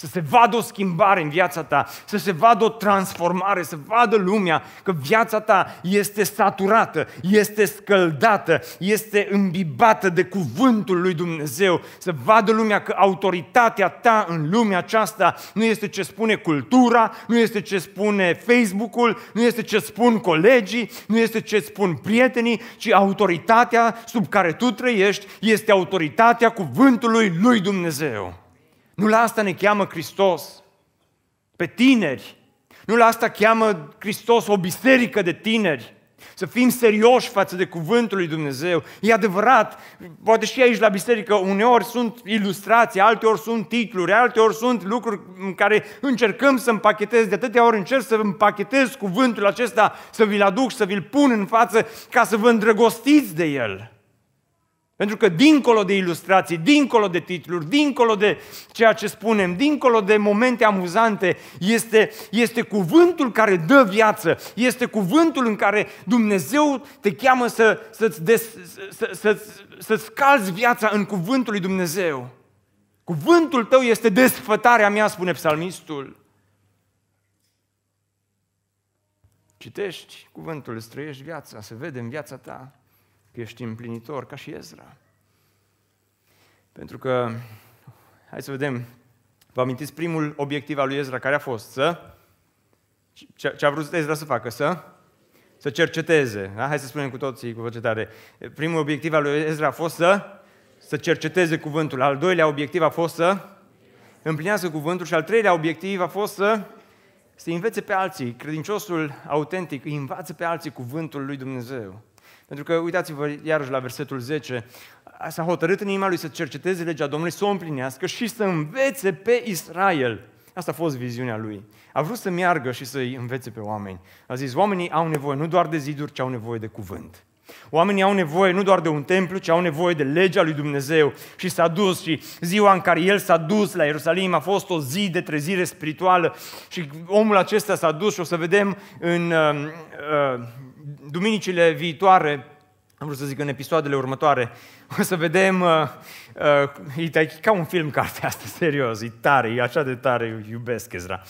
să se vadă o schimbare în viața ta, să se vadă o transformare, să vadă lumea că viața ta este saturată, este scăldată, este îmbibată de cuvântul lui Dumnezeu, să vadă lumea că autoritatea ta în lumea aceasta nu este ce spune cultura, nu este ce spune Facebook-ul, nu este ce spun colegii, nu este ce spun prietenii, ci autoritatea sub care tu trăiești este autoritatea cuvântului lui Dumnezeu. Nu la asta ne cheamă Hristos. Pe tineri. Nu la asta cheamă Hristos o biserică de tineri. Să fim serioși față de cuvântul lui Dumnezeu. E adevărat, poate și aici la biserică uneori sunt ilustrații, alteori sunt titluri, alteori sunt lucruri în care încercăm să împachetez, de atâtea ori încerc să împachetez cuvântul acesta, să vi-l aduc, să vi-l pun în față, ca să vă îndrăgostiți de el. Pentru că dincolo de ilustrații, dincolo de titluri, dincolo de ceea ce spunem, dincolo de momente amuzante, este, este cuvântul care dă viață, este cuvântul în care Dumnezeu te cheamă să, să-ți, des, să, să, să-ți calzi viața în cuvântul lui Dumnezeu. Cuvântul tău este desfătarea mea, spune psalmistul. Citești cuvântul, îți trăiești viața, se vede în viața ta că ești împlinitor, ca și Ezra. Pentru că, hai să vedem, vă amintiți primul obiectiv al lui Ezra care a fost să, ce a vrut Ezra să facă, să, să cerceteze. Da? Hai să spunem cu toții cu voce tare. Primul obiectiv al lui Ezra a fost să, să cerceteze cuvântul. Al doilea obiectiv a fost să împlinească cuvântul și al treilea obiectiv a fost să să învețe pe alții. Credinciosul autentic îi învață pe alții cuvântul lui Dumnezeu. Pentru că, uitați-vă iarăși la versetul 10, s-a hotărât în inima lui să cerceteze legea Domnului, să o împlinească și să învețe pe Israel. Asta a fost viziunea lui. A vrut să meargă și să-i învețe pe oameni. A zis, oamenii au nevoie nu doar de ziduri, ci au nevoie de cuvânt. Oamenii au nevoie nu doar de un templu, ci au nevoie de legea lui Dumnezeu. Și s-a dus și ziua în care el s-a dus la Ierusalim a fost o zi de trezire spirituală și omul acesta s-a dus și o să vedem în uh, uh, duminicile viitoare, am vrut să zic în episoadele următoare, o să vedem, uh, uh, e ca un film cartea asta, serios, e tare, e așa de tare, iubesc Ezra.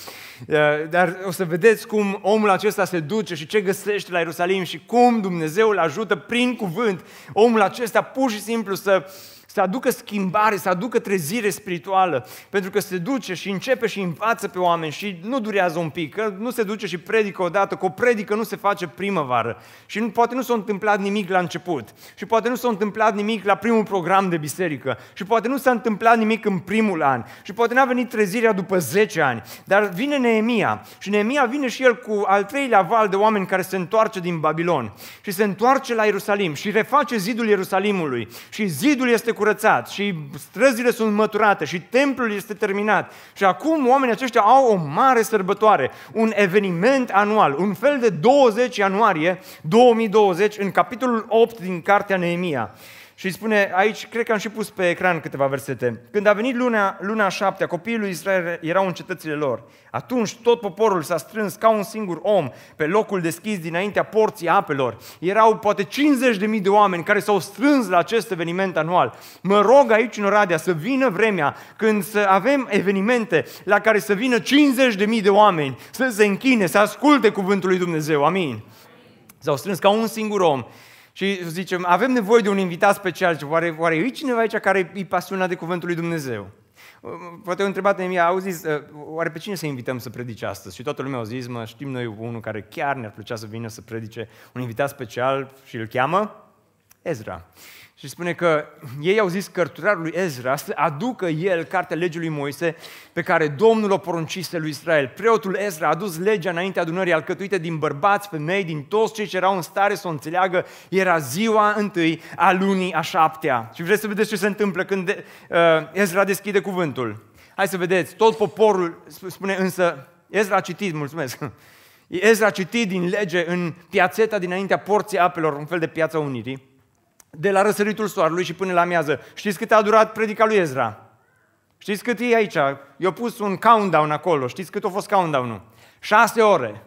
Uh, dar o să vedeți cum omul acesta se duce și ce găsește la Ierusalim și cum Dumnezeu îl ajută prin cuvânt omul acesta pur și simplu să, să aducă schimbare, să aducă trezire spirituală, pentru că se duce și începe și învață pe oameni și nu durează un pic, că nu se duce și predică odată, că o predică nu se face primăvară. Și nu, poate nu s-a întâmplat nimic la început. Și poate nu s-a întâmplat nimic la primul program de biserică. Și poate nu s-a întâmplat nimic în primul an. Și poate n-a venit trezirea după 10 ani, dar vine Neemia. Și Neemia vine și el cu al treilea val de oameni care se întoarce din Babilon. Și se întoarce la Ierusalim. Și reface zidul Ierusalimului. Și zidul este curățat și străzile sunt măturate și templul este terminat. Și acum oamenii aceștia au o mare sărbătoare, un eveniment anual, un fel de 20 ianuarie 2020 în capitolul 8 din Cartea Neemia. Și spune aici, cred că am și pus pe ecran câteva versete. Când a venit luna, luna șaptea, copiii lui Israel erau în cetățile lor. Atunci tot poporul s-a strâns ca un singur om pe locul deschis dinaintea porții apelor. Erau poate 50.000 de oameni care s-au strâns la acest eveniment anual. Mă rog aici în Oradea să vină vremea când să avem evenimente la care să vină 50.000 de oameni, să se închine, să asculte cuvântul lui Dumnezeu. Amin. S-au strâns ca un singur om și zicem, avem nevoie de un invitat special. Oare, oare e cineva aici care e pasionat de cuvântul lui Dumnezeu? Poate o întrebat Nemia, au zis, ă, oare pe cine să invităm să predice astăzi? Și toată lumea a zis, mă, știm noi unul care chiar ne-ar plăcea să vină să predice, un invitat special și îl cheamă Ezra. Și spune că ei au zis cărturarului Ezra să aducă el cartea legii lui Moise pe care Domnul o poruncise lui Israel. Preotul Ezra a adus legea înainte adunării alcătuite din bărbați, femei, din toți cei ce erau în stare să o înțeleagă. Era ziua întâi a lunii a șaptea. Și vreți să vedeți ce se întâmplă când uh, Ezra deschide cuvântul. Hai să vedeți, tot poporul spune însă, Ezra a citit, mulțumesc, Ezra a citit din lege în piațeta dinaintea porții apelor, un fel de piața Unirii de la răsăritul soarelui și până la amiază. Știți cât a durat predica lui Ezra? Știți cât e aici? Eu pus un countdown acolo. Știți cât a fost countdown-ul? Șase ore.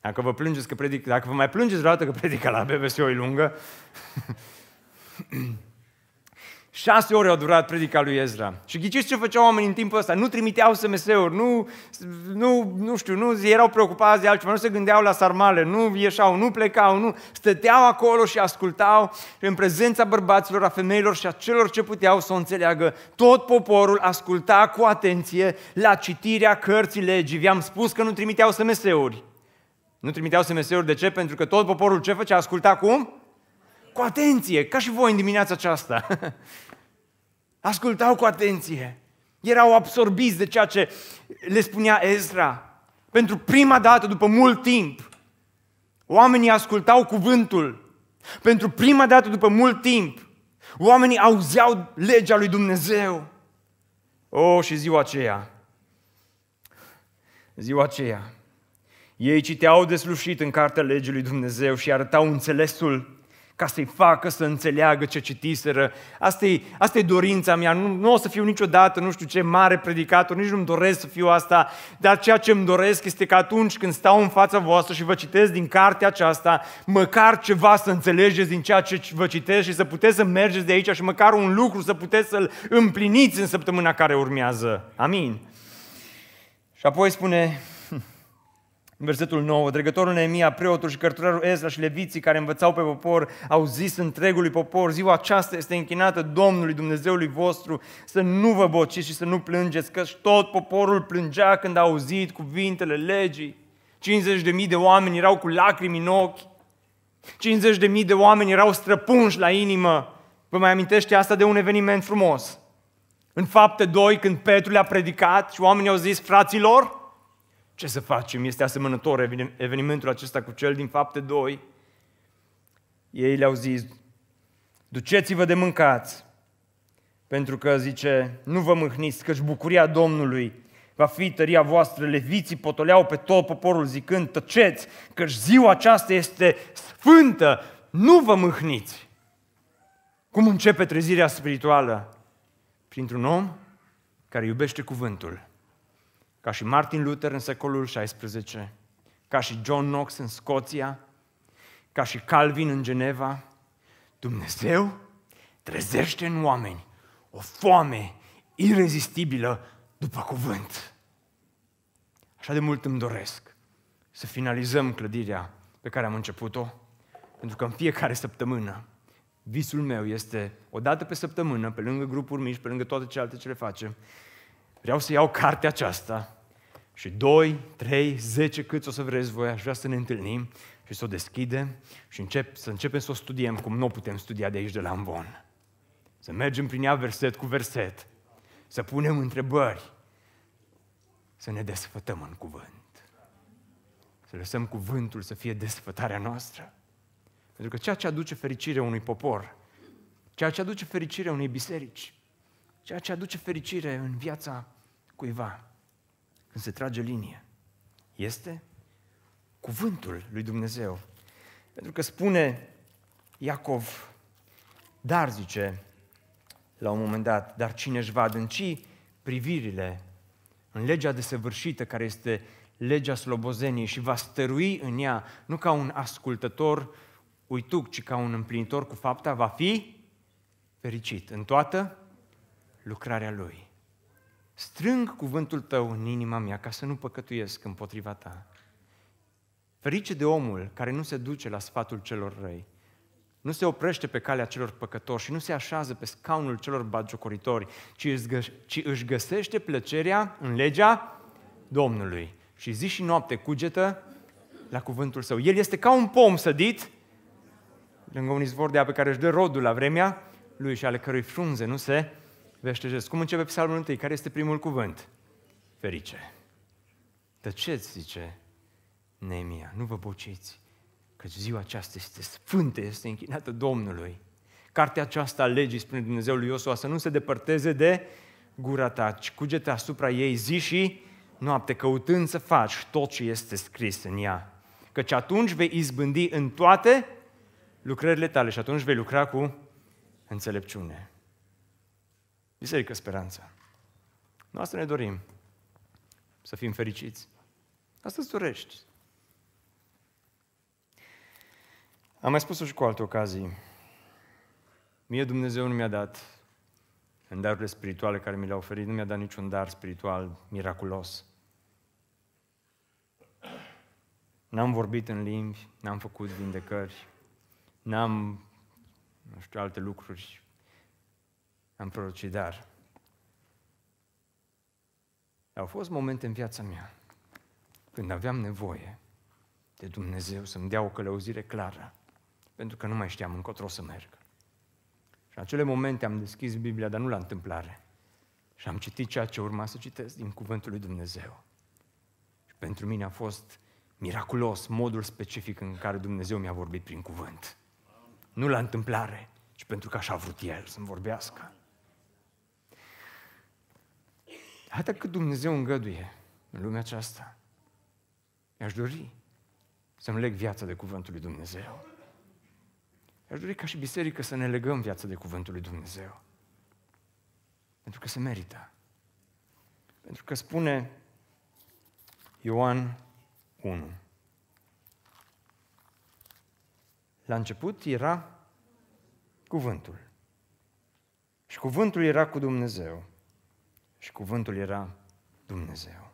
Dacă vă plângeți că predic, dacă vă mai plângeți vreodată că predica la BBC o lungă, Șase ore au durat predica lui Ezra. Și ghiciți ce făceau oamenii în timpul ăsta? Nu trimiteau SMS-uri, nu, nu, nu știu, nu erau preocupați de altceva, nu se gândeau la sarmale, nu ieșau, nu plecau, nu. Stăteau acolo și ascultau în prezența bărbaților, a femeilor și a celor ce puteau să o înțeleagă. Tot poporul asculta cu atenție la citirea cărții legii. Vi-am spus că nu trimiteau SMS-uri. Nu trimiteau SMS-uri, de ce? Pentru că tot poporul ce făcea? Asculta cum? Cu atenție, ca și voi în dimineața aceasta. ascultau cu atenție, erau absorbiți de ceea ce le spunea Ezra. Pentru prima dată, după mult timp, oamenii ascultau cuvântul. Pentru prima dată, după mult timp, oamenii auzeau legea lui Dumnezeu. O, oh, și ziua aceea, ziua aceea, ei citeau deslușit în cartea legii lui Dumnezeu și arătau înțelesul ca să-i facă să înțeleagă ce citiseră. Asta e, asta e dorința mea. Nu, nu o să fiu niciodată, nu știu ce, mare predicator, nici nu-mi doresc să fiu asta, dar ceea ce îmi doresc este că atunci când stau în fața voastră și vă citesc din cartea aceasta, măcar ceva să înțelegeți din ceea ce vă citesc și să puteți să mergeți de aici și măcar un lucru să puteți să-l împliniți în săptămâna care urmează. Amin. Și apoi spune, în versetul 9, dregătorul Neemia, preotul și cărturarul Ezra și leviții care învățau pe popor au zis întregului popor, ziua aceasta este închinată Domnului Dumnezeului vostru, să nu vă bociți și să nu plângeți, că tot poporul plângea când a auzit cuvintele legii. 50 de mii de oameni erau cu lacrimi în ochi, 50 de mii de oameni erau străpunși la inimă. Vă mai amintește asta de un eveniment frumos? În fapte 2, când Petru le-a predicat și oamenii au zis, fraților, ce să facem? Este asemănător evenimentul acesta cu cel din fapte 2. Ei le-au zis, duceți-vă de mâncați, pentru că, zice, nu vă mâhniți, căci bucuria Domnului va fi tăria voastră. Leviții potoleau pe tot poporul zicând, tăceți, căci ziua aceasta este sfântă, nu vă mâhniți. Cum începe trezirea spirituală? Printr-un om care iubește cuvântul ca și Martin Luther în secolul XVI, ca și John Knox în Scoția, ca și Calvin în Geneva, Dumnezeu trezește în oameni o foame irezistibilă după cuvânt. Așa de mult îmi doresc să finalizăm clădirea pe care am început-o, pentru că în fiecare săptămână visul meu este o dată pe săptămână, pe lângă grupuri mici, pe lângă toate celelalte ce le facem, vreau să iau cartea aceasta și doi, trei, zece, câți o să vreți voi, aș vrea să ne întâlnim și să o deschidem și încep, să începem să o studiem cum nu o putem studia de aici de la Ambon. Să mergem prin ea verset cu verset, să punem întrebări, să ne desfătăm în cuvânt. Să lăsăm cuvântul să fie desfătarea noastră. Pentru că ceea ce aduce fericire unui popor, ceea ce aduce fericire unei biserici, ceea ce aduce fericire în viața cuiva, când se trage linie, este cuvântul lui Dumnezeu. Pentru că spune Iacov, Dar, zice, la un moment dat, dar cine își va adânci privirile în legea desăvârșită care este legea slobozeniei și va stărui în ea, nu ca un ascultător uituc, ci ca un împlinitor cu fapta, va fi fericit în toată lucrarea lui. Strâng cuvântul tău în inima mea ca să nu păcătuiesc împotriva ta. Ferice de omul care nu se duce la sfatul celor răi, nu se oprește pe calea celor păcători și nu se așează pe scaunul celor bagiocoritori, ci ci își găsește plăcerea în legea Domnului. Și zi și noapte cugetă la cuvântul său. El este ca un pom sădit lângă un izvor de apă care își dă rodul la vremea lui și ale cărui frunze nu se veștejesc. Cum începe psalmul întâi? Care este primul cuvânt? Ferice. Tăceți, zice Neemia, nu vă bociți, că ziua aceasta este sfântă, este închinată Domnului. Cartea aceasta a legii, spune Dumnezeul lui Iosua, să nu se depărteze de gura ta, ci cugete asupra ei zi și noapte, căutând să faci tot ce este scris în ea. Căci atunci vei izbândi în toate lucrările tale și atunci vei lucra cu înțelepciune. Biserică Speranța. Noi asta ne dorim. Să fim fericiți. Asta îți dorești. Am mai spus-o și cu alte ocazii. Mie Dumnezeu nu mi-a dat în darurile spirituale care mi le-a oferit, nu mi-a dat niciun dar spiritual miraculos. N-am vorbit în limbi, n-am făcut vindecări, n-am, nu știu, alte lucruri, am prorocit, dar au fost momente în viața mea când aveam nevoie de Dumnezeu să-mi dea o călăuzire clară, pentru că nu mai știam încotro să merg. Și în acele momente am deschis Biblia, dar nu la întâmplare. Și am citit ceea ce urma să citesc din Cuvântul lui Dumnezeu. Și pentru mine a fost miraculos modul specific în care Dumnezeu mi-a vorbit prin cuvânt. Nu la întâmplare, ci pentru că așa a vrut El să-mi vorbească. Atât cât Dumnezeu îngăduie în lumea aceasta, mi-aș dori să-mi leg viața de Cuvântul lui Dumnezeu. Aș dori ca și biserică să ne legăm viața de Cuvântul lui Dumnezeu. Pentru că se merită. Pentru că spune Ioan 1. La început era cuvântul. Și cuvântul era cu Dumnezeu. Și cuvântul era Dumnezeu.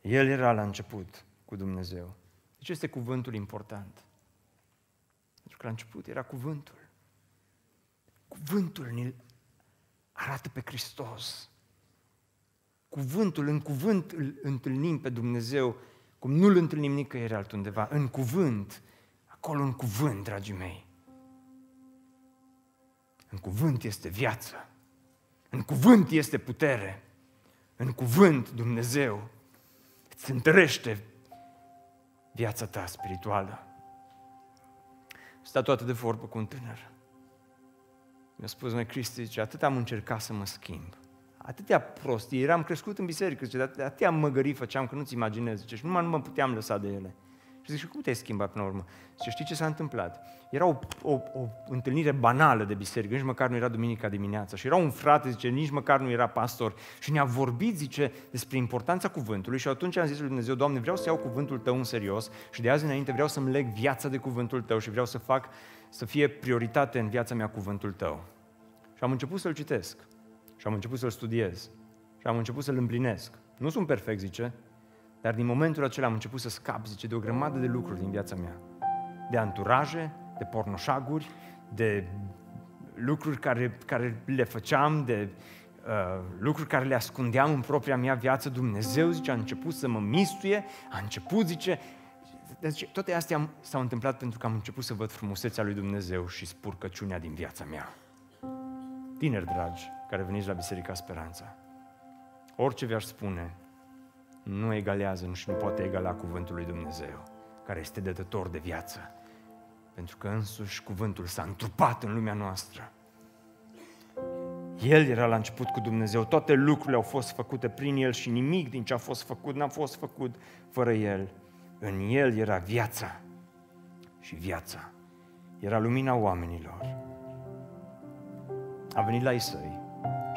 El era la început cu Dumnezeu. Deci este cuvântul important. Pentru că la început era cuvântul. Cuvântul ne arată pe Hristos. Cuvântul, în cuvânt îl întâlnim pe Dumnezeu cum nu-L întâlnim nicăieri altundeva. În cuvânt, acolo în cuvânt, dragii mei. În cuvânt este viață. În cuvânt este putere. În cuvânt Dumnezeu îți întărește viața ta spirituală. Stat toată de vorbă cu un tânăr. Mi-a spus, mai Cristi, zice, atât am încercat să mă schimb. Atâtea prostii, eram crescut în biserică, zice, atâtea măgării făceam că nu-ți imaginezi, zice, și numai nu mă puteam lăsa de ele. Și zice, cum te-ai schimbat până la urmă? Zice, știi ce s-a întâmplat? Era o, o, o întâlnire banală de biserică, nici măcar nu era duminica dimineața. Și era un frate, zice, nici măcar nu era pastor. Și ne-a vorbit, zice, despre importanța cuvântului. Și atunci am zis lui Dumnezeu, Doamne, vreau să iau cuvântul Tău în serios și de azi înainte vreau să-mi leg viața de cuvântul Tău și vreau să fac, să fie prioritate în viața mea cuvântul Tău. Și am început să-l citesc. Și am început să-l studiez. Și am început să-l împlinesc. Nu sunt perfect, zice, dar din momentul acela am început să scap, zice, de o grămadă de lucruri din viața mea. De anturaje, de pornoșaguri, de lucruri care, care le făceam, de uh, lucruri care le ascundeam în propria mea viață. Dumnezeu, zice, a început să mă mistuie, a început, zice, deci, toate astea s-au întâmplat pentru că am început să văd frumusețea lui Dumnezeu și spurcăciunea din viața mea. Tineri dragi, care veniți la Biserica Speranța, orice vi-aș spune, nu egalează nu și nu poate egala cuvântul lui Dumnezeu, care este dătător de viață. Pentru că însuși cuvântul s-a întrupat în lumea noastră. El era la început cu Dumnezeu, toate lucrurile au fost făcute prin El și nimic din ce a fost făcut n-a fost făcut fără El. În El era viața și viața era lumina oamenilor. a venit la ei săi.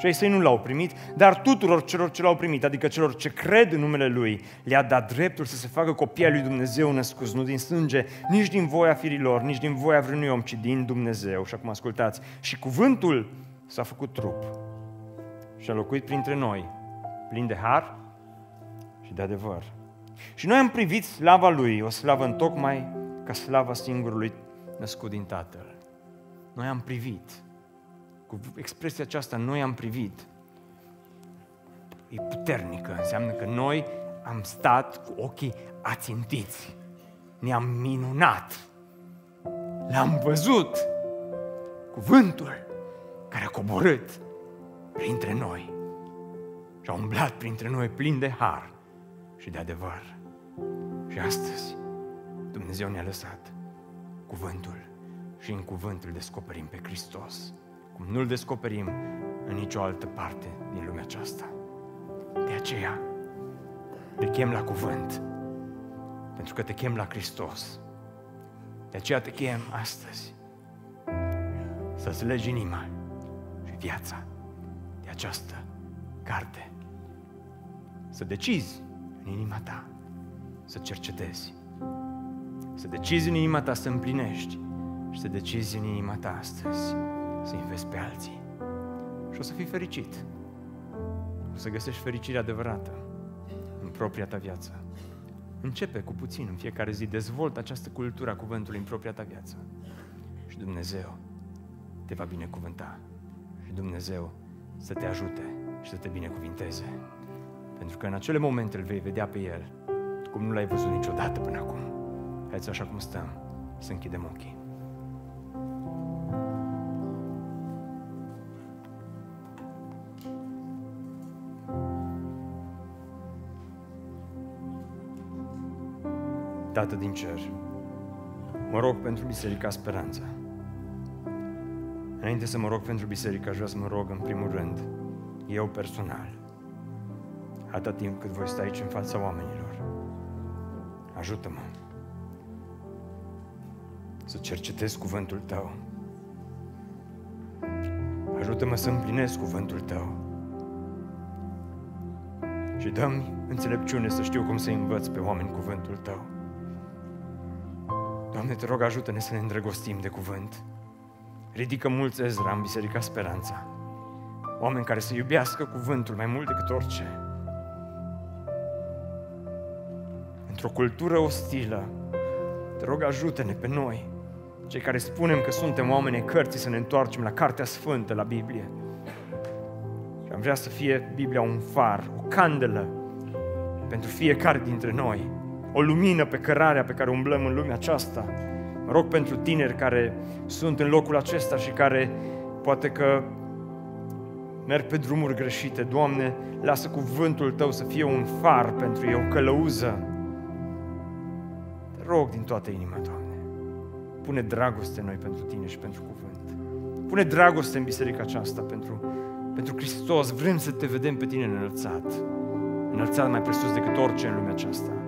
Și ei săi nu l-au primit, dar tuturor celor ce l-au primit, adică celor ce cred în numele Lui, le-a dat dreptul să se facă copia lui Dumnezeu născuți, nu din sânge, nici din voia firilor, nici din voia vreunui om, ci din Dumnezeu. Și acum ascultați, și cuvântul s-a făcut trup și a locuit printre noi, plin de har și de adevăr. Și noi am privit slava Lui, o slavă întocmai ca slava singurului născut din Tatăl. Noi am privit. Cu expresia aceasta, noi am privit. E puternică, înseamnă că noi am stat cu ochii ațintiți. Ne-am minunat. L-am văzut. Cuvântul care a coborât printre noi și a umblat printre noi plin de har și de adevăr. Și astăzi Dumnezeu ne-a lăsat cuvântul și în cuvânt îl descoperim pe Hristos, cum nu-l descoperim în nicio altă parte din lumea aceasta. De aceea te chem la cuvânt, pentru că te chem la Hristos. De aceea te chem astăzi să-ți legi inima și viața de această carte. Să decizi în inima ta să cercetezi, să decizi în inima ta să împlinești și să decizi în inima ta astăzi să investi pe alții. Și o să fii fericit. O să găsești fericirea adevărată în propria ta viață. Începe cu puțin în fiecare zi, dezvoltă această cultură a cuvântului în propria ta viață. Și Dumnezeu te va binecuvânta. Și Dumnezeu să te ajute și să te binecuvinteze. Pentru că în acele momente îl vei vedea pe El cum nu l-ai văzut niciodată până acum. Haideți așa cum stăm, să închidem ochii. Tată din cer, mă rog pentru Biserica Speranța. Înainte să mă rog pentru biserică, aș vrea să mă rog în primul rând, eu personal, atât timp cât voi sta aici în fața oamenilor. Ajută-mă să cercetez cuvântul Tău. Ajută-mă să împlinesc cuvântul Tău. Și dăm înțelepciune să știu cum să învăț pe oameni cuvântul Tău. Doamne, te rog, ajută-ne să ne îndrăgostim de cuvânt. Ridică mulți Ezra în Biserica Speranța. Oameni care să iubească cuvântul mai mult decât orice. Într-o cultură ostilă, te rog, ajută-ne pe noi, cei care spunem că suntem oameni cărții, să ne întoarcem la Cartea Sfântă, la Biblie. Și am vrea să fie Biblia un far, o candelă pentru fiecare dintre noi, o lumină pe cărarea pe care umblăm în lumea aceasta. Mă rog pentru tineri care sunt în locul acesta și care poate că merg pe drumuri greșite. Doamne, lasă cuvântul Tău să fie un far pentru ei, o călăuză. Te rog din toată inima, Doamne. Pune dragoste în noi pentru Tine și pentru cuvânt. Pune dragoste în biserica aceasta pentru, pentru Hristos. Vrem să Te vedem pe Tine înălțat. Înălțat mai presus decât orice în lumea aceasta.